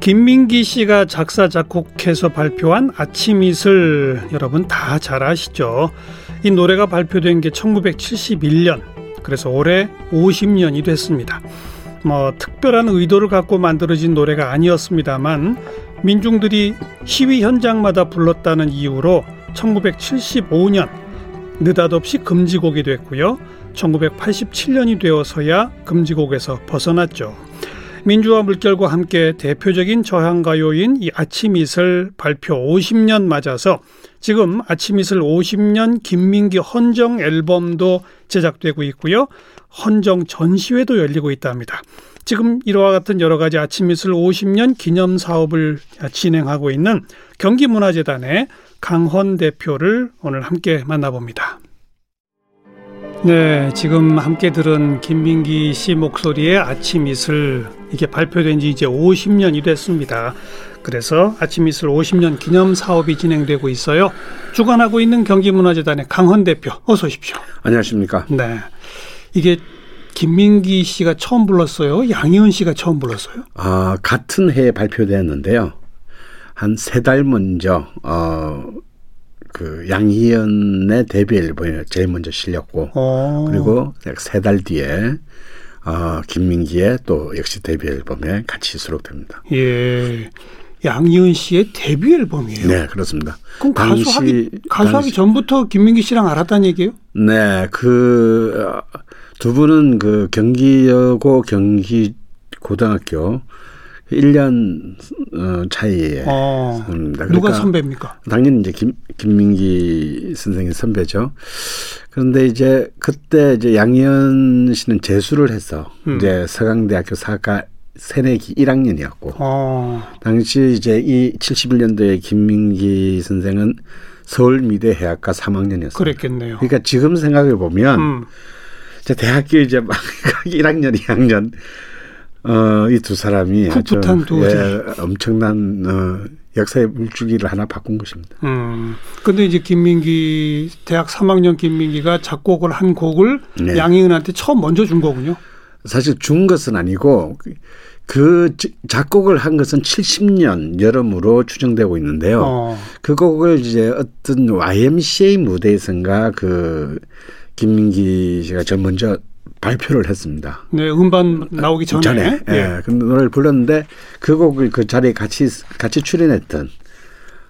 김민기 씨가 작사 작곡해서 발표한 아침 이슬 여러분 다 잘 아시죠? 이 노래가 발표된 게 1971년 그래서 올해 50년이 됐습니다. 뭐 특별한 의도를 갖고 만들어진 노래가 아니었습니다만 민중들이 시위 현장마다 불렀다는 이유로 1975년 느닷없이 금지곡이 됐고요. 1987년이 되어서야 금지곡에서 벗어났죠. 민주화 물결과 함께 대표적인 저항가요인 이 아침 이슬 발표 50년 맞아서 지금 아침 이슬 50년 김민기 헌정 앨범도 제작되고 있고요. 헌정 전시회도 열리고 있답니다. 지금 이와 같은 여러 가지 아침 이슬 50년 기념 사업을 진행하고 있는 경기문화재단의 강헌 대표를 오늘 함께 만나봅니다. 네, 지금 함께 들은 김민기 씨 목소리의 아침 이슬 이게 발표된 지 이제 50년이 됐습니다. 그래서 아침 이슬 50년 기념 사업이 진행되고 있어요. 주관하고 있는 경기문화재단의 강헌 대표 어서 오십시오. 안녕하십니까? 네. 이게 김민기 씨가 처음 불렀어요. 양희은 씨가 처음 불렀어요. 아 같은 해에 발표되었는데요. 한 세 달 먼저 어. 그 양희연의 데뷔 앨범이 제일 먼저 실렸고 오. 어. 그리고 세 달 뒤에 어, 김민기의 또 역시 데뷔 앨범에 같이 수록됩니다. 예. 양희은 씨의 데뷔 앨범이에요. 네, 그렇습니다. 그럼 당시, 가수하기 가수하기 전부터 김민기 씨랑 알았다는 얘기예요? 네, 그 두 분은 그 경기여고 경기 고등학교 1년 어, 차이에 어, 그러니까 누가 선배입니까? 당연히 이제 김, 김민기 선생님 선배죠. 그런데 이제 그때 이제 양희연 씨는 재수를 해서 음. 이제 서강대학교 사과 새내기 1학년이었고 어. 당시 이제 이 71년도에 김민기 선생은 서울미대 해학과 3학년이었어요. 그랬겠네요. 그러니까 지금 생각해 보면 음. 이제 대학교 이제 막 1학년, 2학년 어, 이 두 사람이 풋풋한 두 예, 엄청난 어, 역사의 물줄기를 하나 바꾼 것입니다. 음. 근데 이제 김민기 대학 3학년 김민기가 작곡을 한 곡을 네. 양희은한테 처음 먼저 준 거군요. 사실 준 것은 아니고 그 작곡을 한 것은 70년 여름으로 추정되고 있는데요. 어. 그 곡을 이제 어떤 YMCA 무대에선가 그 김민기 씨가 저 먼저 발표를 했습니다. 네, 음반 나오기 전에. 전에. 예. 예. 그 노래를 불렀는데 그 곡을 그 자리에 같이 같이 출연했던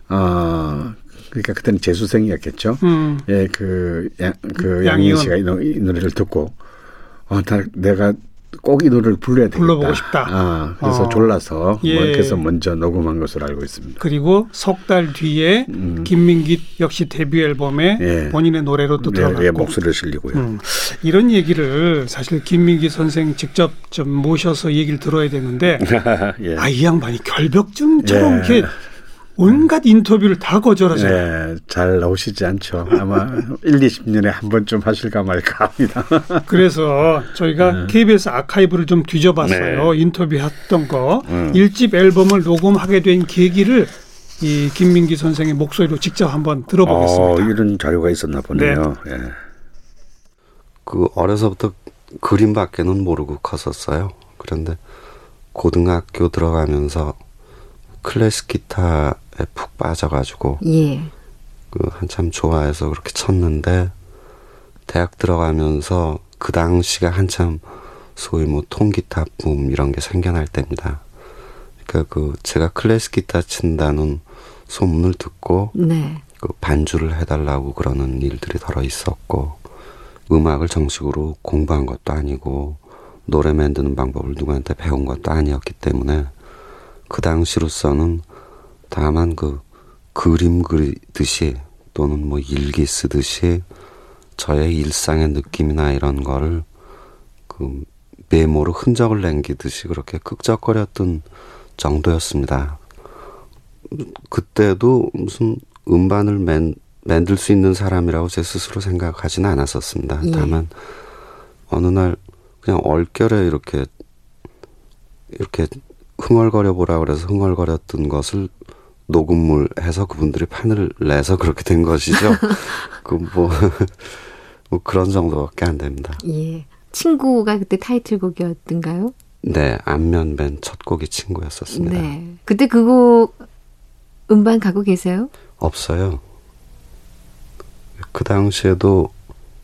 어 그러니까 그때는 재수생이었겠죠. 음. 예, 그, 양, 그 양희은 씨가 이, 노, 이 노래를 듣고 어, 다 내가 꼭 이 노래를 불러야 되겠다. 불러보고 싶다. 아, 그래서 어. 졸라서 예. 뭐 이렇게 해서 먼저 녹음한 것으로 알고 있습니다. 그리고 석 달 뒤에 음. 김민기 역시 데뷔 앨범에 예. 본인의 노래로 또 네, 들어갔고 예, 목소리를 실리고요. 음. 이런 얘기를 사실 김민기 선생 직접 좀 모셔서 얘기를 들어야 되는데 예. 아이 양반이 결벽증처럼 예. 이렇게 온갖 인터뷰를 다 거절하잖아요. 네, 잘 나오시지 않죠. 아마 1, 20년에 한 번쯤 하실까 말까 합니다. 그래서 저희가 네. KBS 아카이브를 좀 뒤져봤어요. 네. 인터뷰했던 거. 음. 1집 앨범을 녹음하게 된 계기를 이 김민기 선생의 목소리로 직접 한번 들어보겠습니다. 어, 이런 자료가 있었나 보네요. 네. 예. 그 어려서부터 그림밖에는 모르고 컸었어요. 그런데 고등학교 들어가면서 클래식 기타 푹 빠져가지고 예. 그 한참 좋아해서 그렇게 쳤는데 대학 들어가면서 그 당시가 한참 소위 뭐 통기타 붐 이런 게 생겨날 때입니다. 그러니까 그 제가 클래식 기타 친다는 소문을 듣고 네. 그 반주를 해달라고 그러는 일들이 덜어 있었고 음악을 정식으로 공부한 것도 아니고 노래 만드는 방법을 누구한테 배운 것도 아니었기 때문에 그 당시로서는 다만 그 그림 그리듯이 또는 뭐 일기 쓰듯이 저의 일상의 느낌이나 이런 거를 그 메모로 흔적을 남기듯이 그렇게 끄적거렸던 정도였습니다. 그때도 무슨 음반을 맨 만들 수 있는 사람이라고 제 스스로 생각하지는 않았었습니다. 예. 다만 어느 날 그냥 얼결에 이렇게 이렇게 흥얼거려 보라 그래서 흥얼거렸던 것을 녹음을 해서 그분들이 판을 내서 그렇게 된 것이죠. 그뭐 뭐 그런 정도밖에 안 됩니다. 예. 친구가 그때 타이틀곡이었던가요? 네, 안면 밴첫 곡이 친구였었습니다. 네. 그때 그곡 음반 갖고 계세요? 없어요. 그 당시에도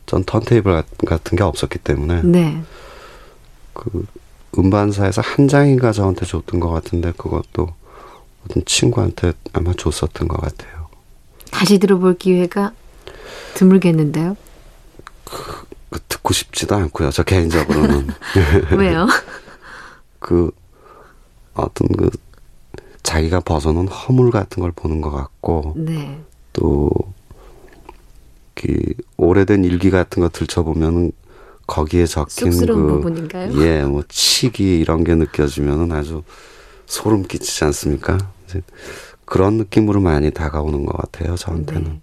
전 턴테이블 같- 같은 게 없었기 때문에 네. 그 음반사에서 한 장인가 저한테 줬던 것 같은데 그것도 어떤 친구한테 아마 줬었던 것 같아요. 다시 들어볼 기회가 드물겠는데요. 그 듣고 싶지도 않고요. 저 개인적으로는 왜요? 그 어떤 그 자기가 벗어놓은 허물 같은 걸 보는 것 같고 네. 또 그 오래된 일기 같은 거 들춰보면은 거기에 적힌 쑥스러운 그 부분인가요? 예, 뭐 치기 이런 게 느껴지면은 아주 소름 끼치지 않습니까? 이제 그런 느낌으로 많이 다가오는 것 같아요. 저한테는. 네.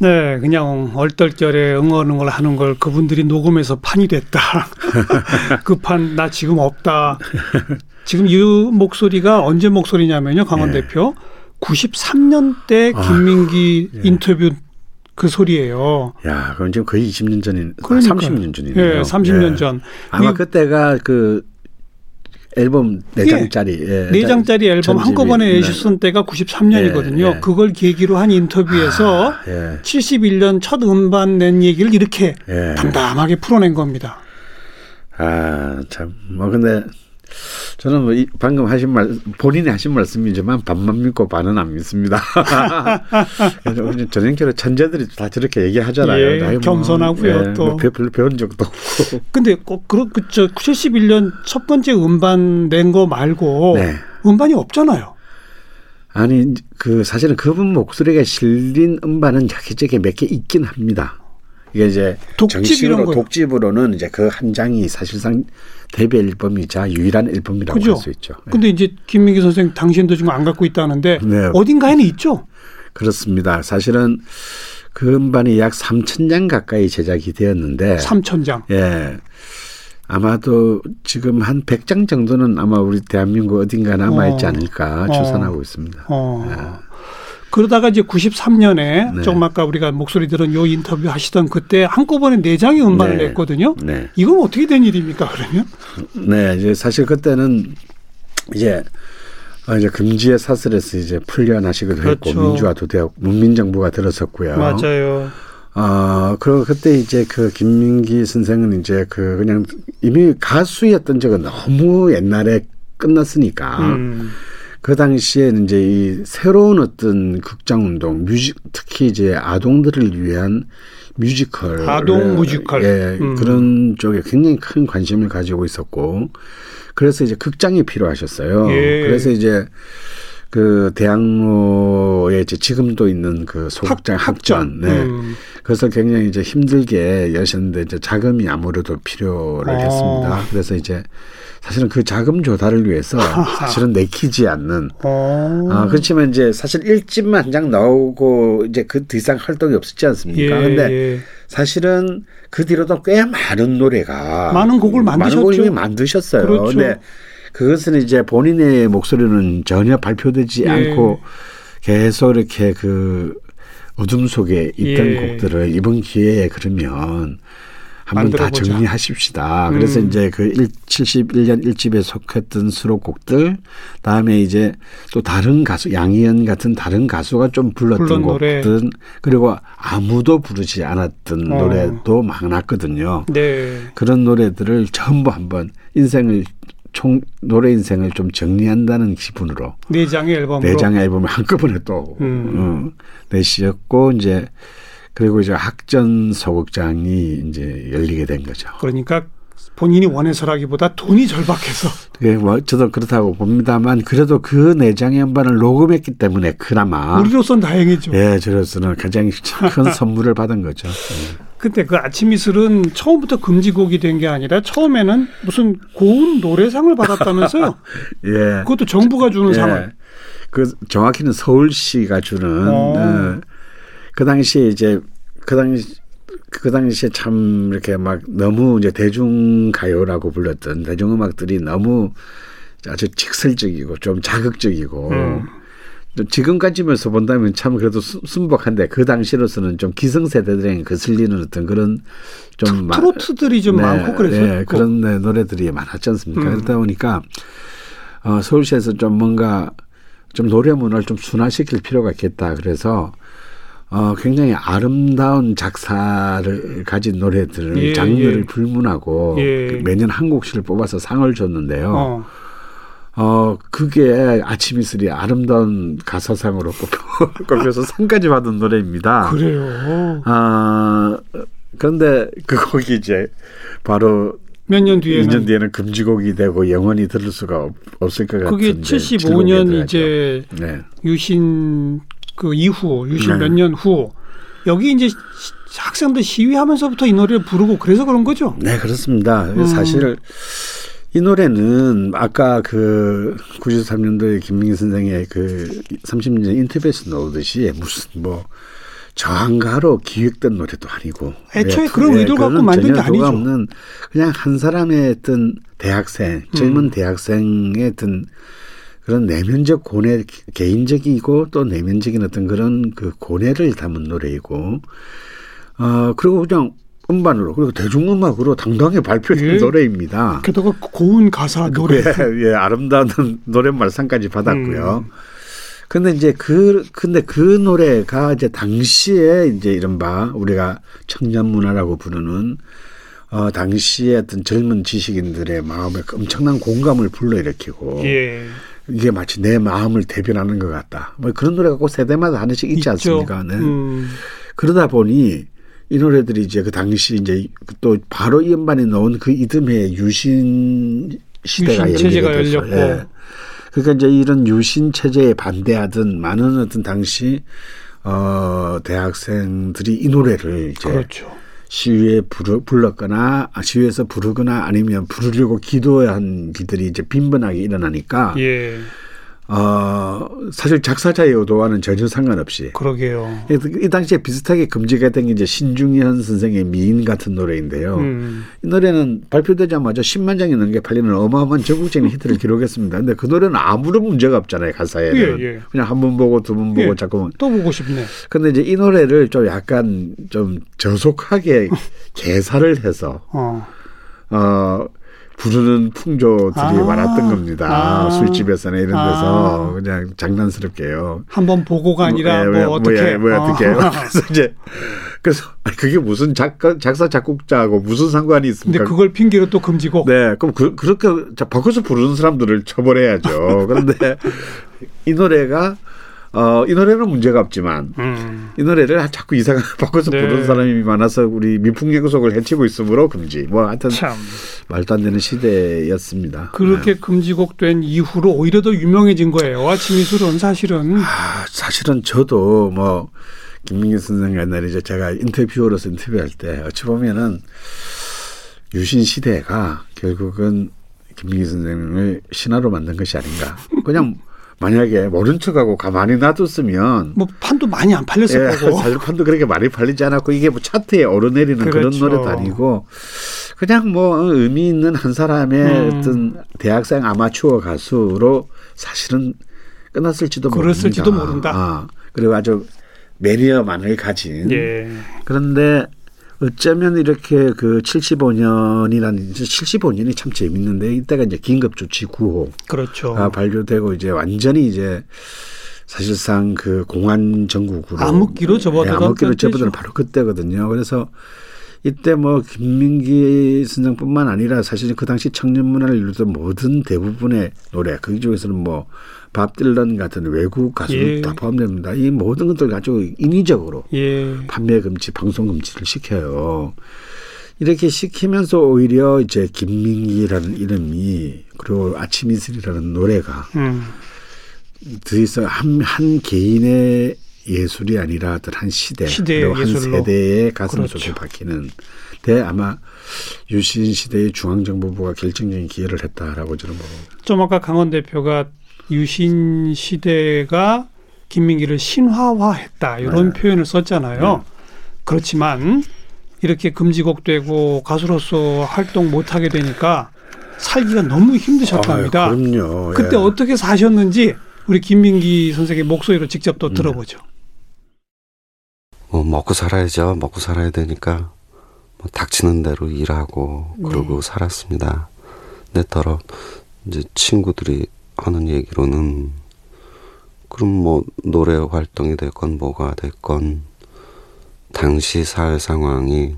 네, 그냥 얼떨결에 응얼응얼 하는 걸 그분들이 녹음해서 판이 됐다. 그 판 나 지금 없다. 지금 이 목소리가 언제 목소리냐면요, 강원 예. 대표. 93년 때 아, 김민기 예. 인터뷰 그 소리예요. 야, 그건 지금 거의 20년 전인, 그러니까요. 30년 전이네요. 예, 30년 예. 전. 아마 이- 그때가 그 앨범 네 예. 장짜리 예, 네 장짜리 앨범 한꺼번에 네. 내셨던 때가 93년이거든요. 예, 예. 그걸 계기로 한 인터뷰에서 아, 예. 71년 첫 음반 낸 얘기를 이렇게 예. 담담하게 풀어낸 겁니다. 아, 참. 뭐 근데 저는 뭐 이, 방금 하신 말 본인이 하신 말씀이지만 반만 믿고 반은 안 믿습니다. 전형적으로 천재들이 다 저렇게 얘기하잖아요. 예, 뭐, 겸손하고요, 또. 뭐 배- 별로 배운 적도 없고. 근데 꼭 그렇 그저 71년 첫 번째 음반 낸 거 말고 네. 음반이 없잖아요. 아니 그 사실은 그분 목소리가 실린 음반은 여기저기 몇 개 있긴 합니다. 이게 이제 독집 정식으로? 독집으로는 이제 그 한 장이 사실상 데뷔 앨범이자 유일한 앨범이라고? 할 수 있죠. 네. 근데 이제 김민기 선생 당신도 지금 안 갖고 있다는데 네. 어딘가에는 있죠. 그렇습니다. 사실은 그 음반이 약 3천 장 가까이 제작이 되었는데 삼천 장. 예. 아마도 지금 한 100장 정도는 아마 우리 대한민국 어딘가 남아 있지 어. 않을까 어. 추산하고 있습니다. 어. 그러다가 이제 93년에 네. 조금 아까 우리가 목소리 들은 요 인터뷰 하시던 그때 한꺼번에 네 장의 음반을 네. 냈거든요. 네. 이건 어떻게 된 일입니까 그러면? 네, 이제 사실 그때는 이제 어, 이제 금지의 사슬에서 이제 풀려나시기도 했고 그렇죠. 민주화도 되었고 문민정부가 들어섰고요. 맞아요. 어, 그리고 그때 이제 그 김민기 선생은 이제 그 그냥 이미 가수였던 적은 너무 옛날에 끝났으니까 음. 그 당시에는 이제 이 새로운 어떤 극장 운동, 뮤직 특히 이제 아동들을 위한 뮤지컬, 아동 뮤지컬. 예, 음. 그런 쪽에 굉장히 큰 관심을 가지고 있었고, 그래서 이제 극장이 필요하셨어요. 예. 그래서 이제 그 대학로에 이제 지금도 있는 그 소극장 학전, 네. 음. 그래서 굉장히 이제 힘들게 여셨는데 이제 자금이 아무래도 필요를 어. 했습니다. 그래서 이제 사실은 그 자금 조달을 위해서 사실은 내키지 않는 어. 아, 그렇지만 이제 사실 일집만 한 장 나오고 이제 그더 이상 활동이 없었지 않습니까? 예, 근데 예. 사실은 그 뒤로도 꽤 많은 노래가 많은 곡을 만드셨죠. 많은 곡을 만드셨어요. 그렇죠. 근데 그것은 이제 본인의 목소리는 전혀 발표되지 예. 않고 계속 이렇게 그 어둠 속에 있던 예. 곡들을 이번 기회에 그러면 한번 다. 정리하십시다. 그래서 음. 이제 그 1, 71년 1집에 속했던 수록곡들, 다음에 이제 또 다른 가수, 양희연 같은 다른 가수가 좀 불렀던 노래. 곡들, 그리고 아무도 부르지 않았던 어. 노래도 많았거든요. 네. 그런 노래들을 전부 한번 인생을 총 노래 인생을 좀 정리한다는 기분으로 네 장의 앨범으로. 네 장의 앨범을 한꺼번에 또 음. 어, 내시었고 이제 그리고 이제 학전 소극장이 이제 열리게 된 거죠. 그러니까 본인이 원해서라기보다 돈이 절박해서 그게 뭐 저도 그렇다고 봅니다만 그래도 그네 장의 음반을 녹음했기 때문에 그나마 우리로선 다행이죠. 예, 저로서는 가장 큰 선물을 받은 거죠. 근데 그 아침 이슬은 처음부터 금지곡이 된 게 아니라 처음에는 무슨 고운 노래상을 받았다면서요? 예. 그것도 정부가 주는 예. 상을. 그 정확히는 서울시가 주는 어. 어, 그 당시에 이제 그 당시 그 당시에 참 이렇게 막 너무 이제 대중 가요라고 불렀던 대중 음악들이 너무 아주 직설적이고 좀 자극적이고 음. 지금까지면서 본다면 참 그래도 순- 순박한데 그 당시로서는 좀 기성세대들에게 거슬리는 어떤 그런 좀 마- 트로트들이 좀 네, 많고 그래서 네, 그런 네, 노래들이 많았지 않습니까? 음. 그러다 보니까 어, 서울시에서 좀 뭔가 좀 노래 문화를 좀 순화시킬 필요가 있겠다. 그래서 어, 굉장히 아름다운 작사를 가진 노래들을 예, 장르를 예. 불문하고 예. 그 매년 한 곡씩을 뽑아서 상을 줬는데요. 어, 어. 그게 아침 이슬이 아름다운 가사상으로 꼽혀, 꼽혀서 상까지 받은 노래입니다. 그래요. 아, 그런데 그 곡이 이제 바로 몇 년 뒤에는 2년 뒤에는 금지곡이 되고 영원히 들을 수가 없, 없을 것 같은 그게 이제 75년 질곡에 이제. 네. 유신 그 이후 유신 네. 몇년 후 여기 이제 시- 학생들 시위하면서부터 이 노래를 부르고 그래서 그런 거죠. 네, 그렇습니다. 음. 사실 이 노래는 아까 그 93년도에 김민기 선생의 그 30년 인터뷰에서 나오듯이 무슨 뭐 저항가로 기획된 노래도 아니고 애초에 예, 그런 예, 의도를 갖고 만든 게 아니죠. 없는 그냥 한 사람의 어떤 대학생, 젊은 음. 대학생의 어떤 그런 내면적 고뇌, 개인적이고 또 내면적인 어떤 그런 그 고뇌를 담은 노래이고, 어, 그리고 그냥 음반으로, 그리고 대중음악으로 당당하게 발표된 예. 노래입니다. 게다가 고운 가사 노래. 예, 예, 아름다운 노랫말상까지 받았고요. 음. 근데 이제 그, 근데 그 노래가 이제 당시에 이제 이른바 우리가 청년 문화라고 부르는 어, 당시에 어떤 젊은 지식인들의 마음에 엄청난 공감을 불러일으키고 예. 이게 마치 내 마음을 대변하는 것 같다. 뭐 그런 노래가 꼭 세대마다 하나씩 있지 있죠. 않습니까? 네. 음. 그러다 보니 이 노래들이 이제 그 당시 이제 또 바로 이 음반에 넣은 그 이듬해 유신 시대가 유신 체제가. 열렸고. 예. 그러니까 이제 이런 유신 체제에 반대하던 많은 어떤 당시 어 대학생들이 이 노래를 이제 그렇죠. 시위에 부르, 불렀거나 아, 시위에서 부르거나 아니면 부르려고 기도한 일들이 이제 빈번하게 일어나니까 예. 어 사실 작사자의 의도와는 전혀 상관없이 그러게요. 이, 이 당시에 비슷하게 금지가 된 게 이제 신중현 선생의 미인 같은 노래인데요. 음. 이 노래는 발표되자마자 10만 장이 넘게 팔리는 어마어마한 전국적인 히트를 기록했습니다. 근데 그 노래는 아무런 문제가 없잖아요, 가사에는. 예, 예. 그냥 한 번 보고 두 번 보고 예. 자꾸. 또 보고 싶네. 근데 이제 이 노래를 좀 약간 좀 저속하게 개사를 해서 어. 어 부르는 풍조들이 아. 많았던 겁니다. 아. 술집에서나 이런 데서 아. 그냥 장난스럽게요. 한번 보고가 아니라 뭐, 뭐, 예, 어떻게 뭐, 예, 뭐 어떻게 어. 그래서 이제 그래서 그게 무슨 작가 작사 작곡자하고 무슨 상관이 근데 있습니까? 그걸 핑계로 또 금지고. 네, 그럼 그, 자, 바꿔서 부르는 사람들을 처벌해야죠. 그런데 이 노래가 어, 이 노래는 문제가 없지만 음. 이 노래를 자꾸 이상하게 바꿔서 네. 부르는 사람이 많아서 우리 미풍경속을 해치고 있으므로 금지. 뭐 하여튼 참 말도 안 되는 시대였습니다. 그렇게 네. 금지곡된 이후로 오히려 더 유명해진 거예요. 아침 이슬은 사실은 아, 사실은 저도 뭐 김민기 선생 옛날에 이제 제가 인터뷰어로서 인터뷰할 때 어찌 보면은 유신 시대가 결국은 김민기 선생을 신화로 만든 것이 아닌가. 그냥 만약에 모른 척하고 가만히 놔뒀으면 뭐 판도 많이 안 팔렸을 예, 거고. 사실 판도 그렇게 많이 팔리지 않았고 이게 뭐 차트에 오르내리는 그런 그렇죠. 노래도 아니고 그냥 뭐 의미 있는 한 사람의 음. 어떤 대학생 아마추어 가수로 사실은 끝났을지도 그랬을지도 모릅니다. 모른다. 아, 그리고 아주 매니어만을 가진 예. 그런데 어쩌면 이렇게 그 75년이라는 75년이 참 재밌는데 이때가 이제 긴급조치 9호 그렇죠. 가 발효되고 이제 완전히 이제 사실상 그 공안 전국으로 암흑기로 접어들었던 네, 암흑기로. 접어드는 바로 그때거든요. 그래서 이때 뭐 김민기 선생뿐만 아니라 사실 그 당시 청년 문화를 이루던 모든 대부분의 노래 그 중에서는 뭐 밥 딜런 같은 외국 가수들 예. 다 포함됩니다. 이 모든 것들 가지고 인위적으로 예. 판매 금지, 방송 금지를 시켜요. 이렇게 시키면서 오히려 이제 김민기라는 이름이 그리고 아침 이슬이라는 노래가 음. 더 이상 한, 한 개인의 예술이 아니라 어떤 한 시대 그리고 한. 세대의 가슴 그렇죠. 속에 박히는 데 아마 유신 시대의 중앙정보부가 결정적인 기여를 했다라고 저는 봅니다. 좀 아까 강원 대표가 유신 시대가 김민기를 신화화했다 이런 네. 표현을 썼잖아요. 그렇지만 이렇게 금지곡되고 가수로서 활동 못하게 되니까 살기가 너무 힘드셨답니다. 아, 그럼요. 그때 예. 어떻게 사셨는지 우리 김민기 선생의 목소리로 직접 음. 또 들어보죠. 뭐 먹고 살아야죠. 먹고 살아야 되니까 뭐 닥치는 대로 일하고 그러고 네. 살았습니다. 내더러 이제 친구들이 하는 얘기로는 그럼 뭐 노래 활동이 됐건 뭐가 됐건 당시 사회 상황이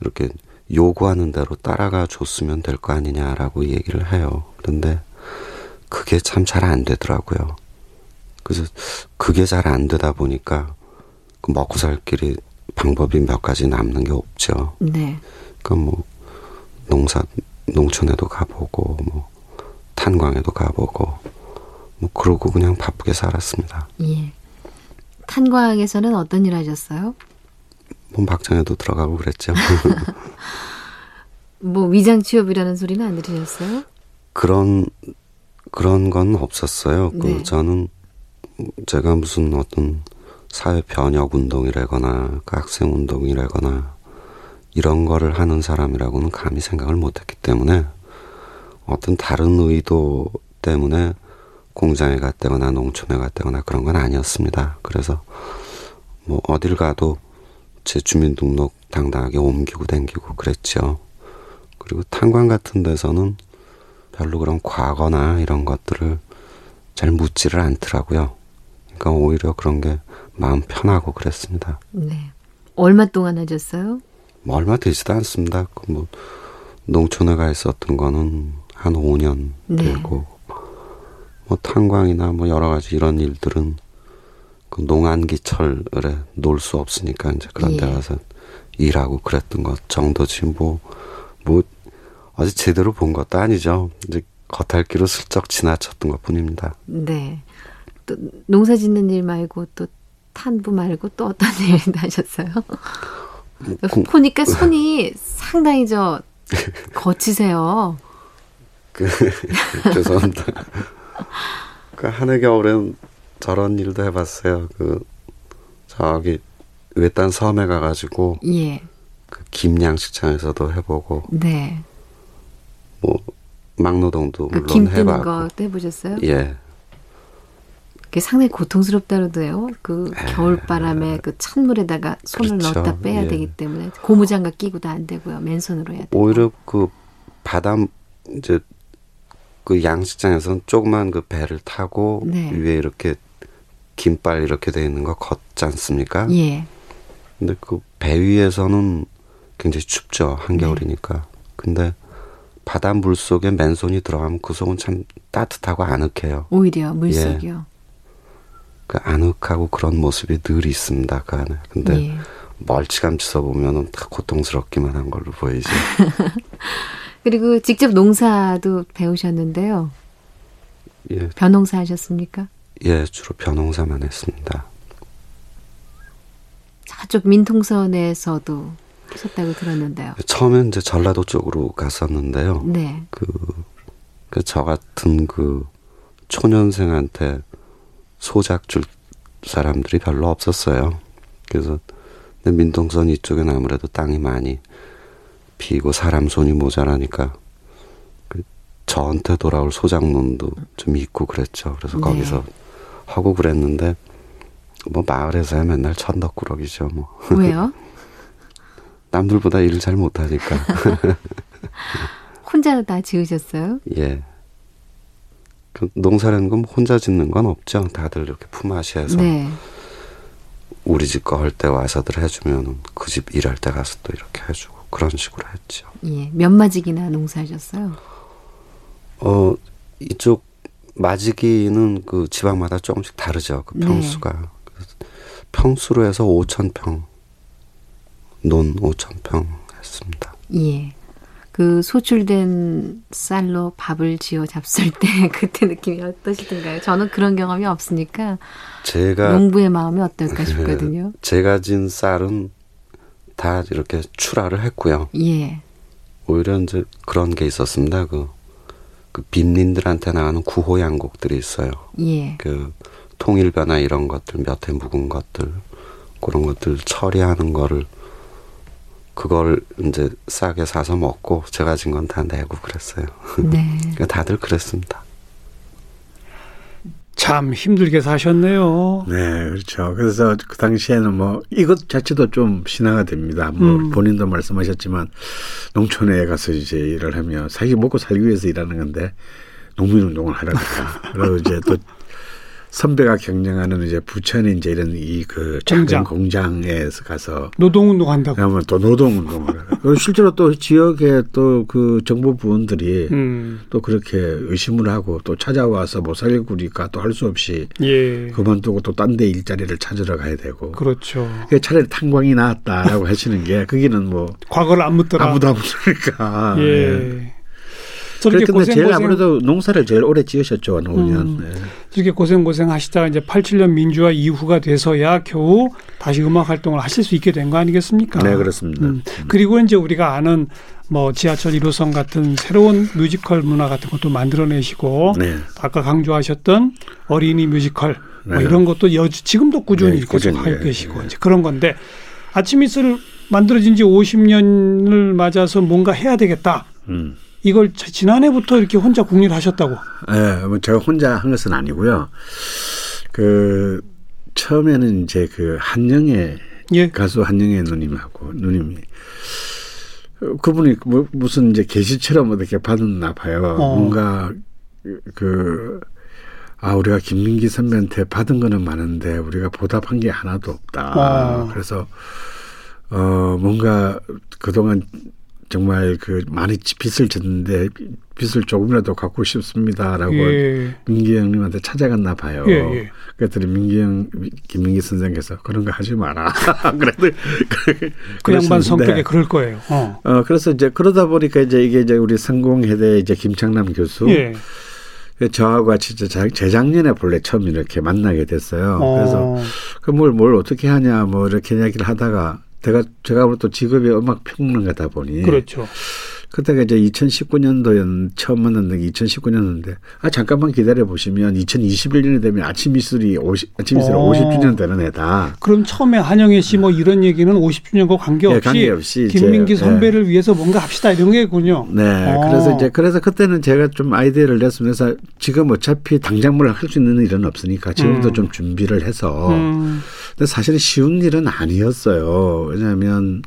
이렇게 요구하는 대로 따라가 줬으면 될 거 아니냐라고 얘기를 해요. 그런데 그게 참 잘 안 되더라고요. 그래서 그게 잘 안 되다 보니까 그 먹고 살 길이 방법이 몇 가지 남는 게 없죠. 네. 그러니까 뭐 농사 농촌에도 가보고 뭐 탄광에도 가보고 뭐 그러고 그냥 바쁘게 살았습니다. 예. 탄광에서는 어떤 일 하셨어요? 뭐 막장에도 들어가고 그랬죠. 뭐 위장 취업이라는 소리는 안 들으셨어요? 그런 그런 건 없었어요. 네. 그 저는 제가 무슨 어떤 사회 변혁 운동이라거나 그 학생 운동이라거나 이런 거를 하는 사람이라고는 감히 생각을 못했기 때문에 어떤 다른 의도 때문에 공장에 갔다거나 농촌에 갔다거나 그런 건 아니었습니다. 그래서 뭐 어딜 가도 제 주민등록 당당하게 옮기고 댕기고 그랬죠. 그리고 탄광 같은 데서는 별로 그런 과거나 이런 것들을 잘 묻지를 않더라고요. 그러니까 오히려 그런 게 마음 편하고 그랬습니다. 네. 얼마 동안 하셨어요? 뭐 얼마 되지도 않습니다. 그 뭐 농촌에 가 있었던 거는 한 5년 네. 되고 뭐 탄광이나 뭐 여러 가지 이런 일들은 그 농안기철에 놀 수 없으니까 이제 그런 데 예. 가서 일하고 그랬던 것 정도지 뭐뭐 어제 제대로 본 것도 아니죠. 이제 겉핥기로 슬쩍 지나쳤던 것 뿐입니다. 네. 또 농사 짓는 일 말고 또 탄부 말고 또 어떤 일도 하셨어요? 공- 보니까 손이 상당히 저 거치세요. 그 죄송합니다. 그 한해 겨울엔 저런 일도 해봤어요. 그 저기 외딴 섬에 가가지고 예. 그 김양식장에서도 해보고 네. 뭐 막노동도 그 물론 김 뜨는 거 해보셨어요? 예 그게 상당히 고통스럽다 그러대요. 그 겨울바람에 그 찬물에다가 손을 네. 그렇죠. 넣었다 빼야 예. 되기 때문에 고무장갑 끼고도 안 되고요. 맨손으로 해야 되고. 오히려 그 바다 이제 그 양식장에서는 조그만 그 배를 타고 네. 위에 이렇게 김발 이렇게 돼 있는 거 걷지 않습니까? 예. 근데 그 배 위에서는 굉장히 춥죠 네. 한겨울이니까. 근데 바다 물 속에 맨손이 들어가면 그 속은 참 따뜻하고 아늑해요. 오히려 물속이요. 그 아늑하고 그런 모습이 늘 있습니다 그 안에. 근데 예. 멀찌감치 서 보면은 다 고통스럽기만 한 걸로 보이지. 그리고 직접 농사도 배우셨는데요. 예, 벼농사 하셨습니까? 예, 주로 벼농사만 했습니다. 저쪽 민통선에서도 하셨다고 들었는데요. 처음엔 이제 전라도 쪽으로 갔었는데요. 네. 그, 그 저 같은 그 초년생한테 소작 줄 사람들이 별로 없었어요. 그래서 민통선 이쪽에는 아무래도 땅이 많이 비고 사람 손이 모자라니까 그 저한테 돌아올 소작농도 좀 있고 그랬죠. 그래서 네. 거기서 하고 그랬는데 뭐 마을에서야 맨날 천덕꾸러기죠. 뭐 왜요? 남들보다 일을 잘 못하니까. 혼자 다 지으셨어요? 예. 그 농사라는 건 혼자 짓는 건 없죠. 다들 이렇게 품앗이해서 네. 우리 집 거 할 때 와서들 해주면 그 집 일할 때 가서 또 이렇게 해주고 그런 식으로 했죠. 예. 몇 마직이나 농사하셨어요? 어 이쪽 마지기는 그 지방마다 조금씩 다르죠. 그 네. 평수가 그래서 평수로 해서 5천 평, 논 5천 평 했습니다. 예. 그 소출된 쌀로 밥을 지어 잡술 때 그때 느낌이 어떠시던가요? 저는 그런 경험이 없으니까 제가 농부의 마음이 어떨까 싶거든요. 제가 진 쌀은 다 이렇게 출하를 했고요. 예. 오히려 이제 그런 게 있었습니다. 그, 그 빈민들한테 나가는 구호 양곡들이 있어요. 예. 그 통일 변화 이런 것들 몇 해 묵은 것들 그런 것들 처리하는 거를 그걸 이제 싸게 사서 먹고 제가 진 건 다 내고 그랬어요. 네. 그러니까 다들 그랬습니다. 참 힘들게 사셨네요. 네, 그렇죠. 그래서 그 당시에는 뭐 이것 자체도 좀 신화가 됩니다. 뭐 음. 본인도 말씀하셨지만 농촌에 가서 이제 일을 하면 자기 먹고 살기 위해서 일하는 건데 농민운동을 하라니까. 그리고 이제 또 선배가 경영하는 이제 부천에 이제 이런 이 그 작은 공장. 공장에서 가서 노동운동 한다고. 그러면 또 노동운동을. 그리고 실제로 또 지역의 또그 정보 부원들이 음. 또 그렇게 의심을 하고 또 찾아와서 뭐 살구니까 또 할 수 없이 예. 그만두고 또 딴 데 일자리를 찾으러 가야 되고. 그렇죠. 그게 차라리 탄광이 나았다라고 하시는 게 거기는 뭐 과거를 안 묻더라. 아무도 안 묻으니까. 예. 예. 저렇게 고생 제일 고생 아무래도 농사를 제일 오래 지으셨죠, 노년. 음. 네. 이렇게 고생 고생 하시다가 이제 87년 민주화 이후가 돼서야 겨우 다시 음악 활동을 하실 수 있게 된 거 아니겠습니까? 네, 그렇습니다. 음. 그리고 이제 우리가 아는 뭐 지하철 1호선 같은 새로운 뮤지컬 문화 같은 것도 만들어내시고 네. 아까 강조하셨던 어린이 뮤지컬 뭐 네. 이런 것도 여 지금도 꾸준히 네, 계속 꾸준히, 하고 예, 계시고 예. 이제 그런 건데 아침 이슬 만들어진 지 50년을 맞아서 뭔가 해야 되겠다. 음. 이걸 자- 지난해부터 이렇게 혼자 궁리를 하셨다고. 예, 뭐 제가 혼자 한 것은 아니고요. 그 처음에는 이제 그 한영애 예. 가수 한영애 누님하고 누님이 어, 그분이 뭐 무슨 이제 계시처럼 어떻게 받았나 봐요. 어. 뭔가 그 아, 우리가 김민기 선배한테 받은 거는 많은데 우리가 보답한 게 하나도 없다. 어. 그래서 어 뭔가 그동안 정말 그 많이 빚을 졌는데 빚을 조금이라도 갚고 싶습니다라고 예. 민기 형님한테 찾아갔나 봐요. 예, 예. 그랬더니 민기 형, 김민기 선생께서 그런 거 하지 마라. 그래도 그 양반 성격에 그럴 거예요. 어. 어 그래서 이제 그러다 보니까 이제 이게 이제 우리 성공회대 이제 김창남 교수 예. 저하고 같이 재작년에 본래 처음 이렇게 만나게 됐어요. 어. 그래서 그 뭘 뭘 어떻게 하냐 뭐 이렇게 이야기를 하다가 제가 제가 아무래도 또 직업이 음악 평론가다 보니 그렇죠. 그때가 이제 2019년도였 처음 만났는 게 2019년인데 아 잠깐만 기다려 보시면 2021년이 되면 아침 이슬이 50 아침 이슬이 어. 50주년 되는 해다. 그럼 처음에 한영애 씨 뭐 이런 얘기는 50주년과 관계없이, 예, 관계없이 이제, 김민기 예. 선배를 위해서 뭔가 합시다 이런 게군요. 네. 어. 그래서 이제 그래서 그때는 제가 좀 아이디어를 냈으면서 지금 어차피 당장 뭘 할 수 있는 일은 없으니까 지금부터 음. 좀 준비를 해서 음, 근데 사실은 쉬운 일은 아니었어요. 왜냐하면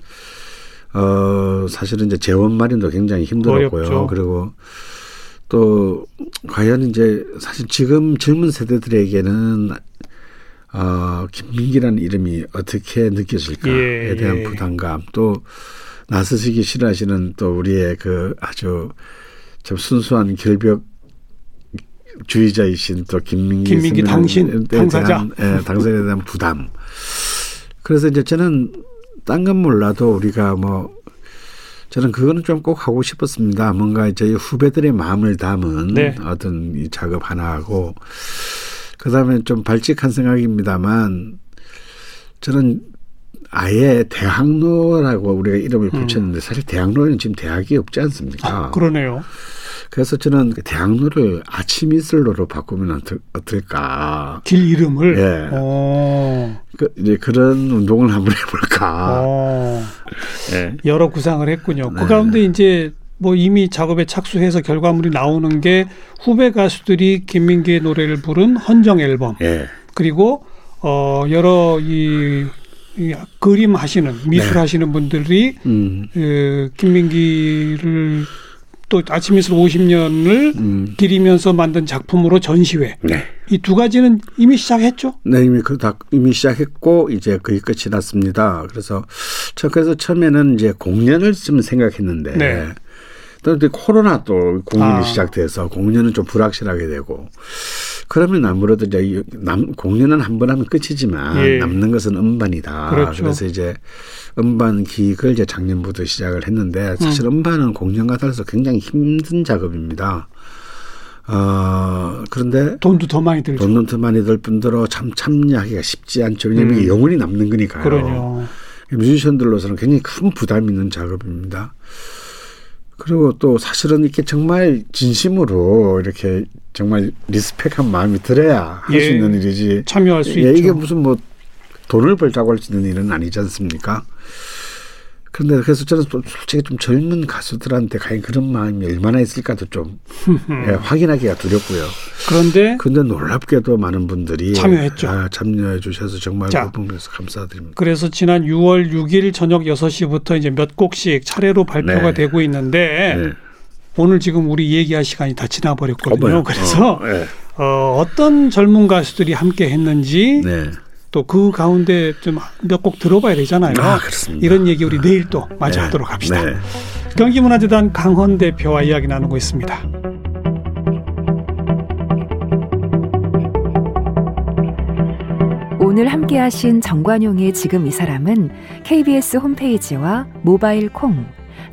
어 사실은 이제 재원 마련도 굉장히 힘들었고요. 어렵죠. 그리고 또 과연 이제 사실 지금 젊은 세대들에게는 어 김민기라는 이름이 어떻게 느껴질까에 예, 대한 예. 부담감 또 나서시기 싫어하시는 또 우리의 그 아주 참 순수한 결벽 주의자이신 또 김민기 김민기 당신, 당사자. 대한, 예, 당사자에 대한 부담. 그래서 이제 저는 딴 건 몰라도 우리가 뭐 저는 그거는 좀 꼭 하고 싶었습니다. 뭔가 이제 후배들의 마음을 담은 네. 어떤 이 작업 하나 하고 그다음에 좀 발칙한 생각입니다만 저는 아예 대학로라고 우리가 이름을 붙였는데 사실 대학로는 지금 대학이 없지 않습니까? 음. 아, 그러네요. 그래서 저는 그 대학로를 아침 이슬로로 바꾸면 어떨, 어떨까? 길 이름을. 예. 어, 그 이제 그런 운동을 한번 해볼까? 어, 예. 여러 구상을 했군요. 네. 그 가운데 이제 뭐 이미 작업에 착수해서 결과물이 나오는 게 후배 가수들이 김민기의 노래를 부른 헌정 앨범. 예. 그리고 어 여러 이, 이 그림 하시는 미술 네. 하시는 분들이 음. 그 김민기를 또 아침 이슬 50년을 음. 기리면서 만든 작품으로 전시회 네. 이 두 가지는 이미 시작했죠. 네, 이미 그다 이미 시작했고 이제 거의 끝이 났습니다. 그래서 저 그래서 처음에는 이제 공연을 좀 생각했는데 네. 또 코로나 또 공연이 아. 시작돼서 공연은 좀 불확실하게 되고 그러면 아무래도 이제 이 남, 공연은 한 번 하면 끝이지만 예. 남는 것은 음반이다. 그렇죠. 래서 이제 음반 기획을 이제 작년부터 시작을 했는데 사실 음반은 공연과 달라서 굉장히 힘든 작업입니다. 어, 그런데 돈도 더 많이 들죠. 돈은 더 많이 들 뿐더러 참 참여하기가 쉽지 않죠. 왜냐하면 음. 영원히 남는 거니까요. 그러요. 뮤지션들로서는 굉장히 큰 부담이 있는 작업입니다. 그리고 또 사실은 이렇게 정말 진심으로 이렇게 정말 리스펙한 마음이 들어야 할수 예. 있는 일이지. 참여할 수 예, 있죠. 이게 무슨 뭐 돈을 벌자고 할 수 있는 일은 아니지 않습니까? 그런데 그래서 저는 또 솔직히 좀 젊은 가수들한테 과연 그런 마음이 얼마나 있을까도 좀 예, 확인하기가 두렵고요. 그런데 근데 놀랍게도 많은 분들이 참여했죠. 아, 참여해 주셔서 정말 부분에서 감사드립니다. 그래서 지난 6월 6일 저녁 6시부터 이제 몇 곡씩 차례로 발표가 네. 되고 있는데 네. 오늘 지금 우리 얘기할 시간이 다 지나버렸거든요. 어머요. 그래서 어, 네. 어, 어떤 젊은 가수들이 함께 했는지 네. 또 그 가운데 좀 몇 곡 들어봐야 되잖아요. 아, 그렇습니다. 이런 얘기 우리 내일 또 마저 네. 하도록 합시다. 네. 경기문화재단 강헌 대표와 이야기 나누고 있습니다. 오늘 함께 하신 정관용의 지금 이 사람은 KBS 홈페이지와 모바일 콩,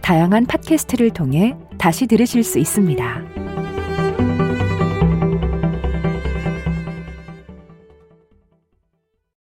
다양한 팟캐스트를 통해 다시 들으실 수 있습니다.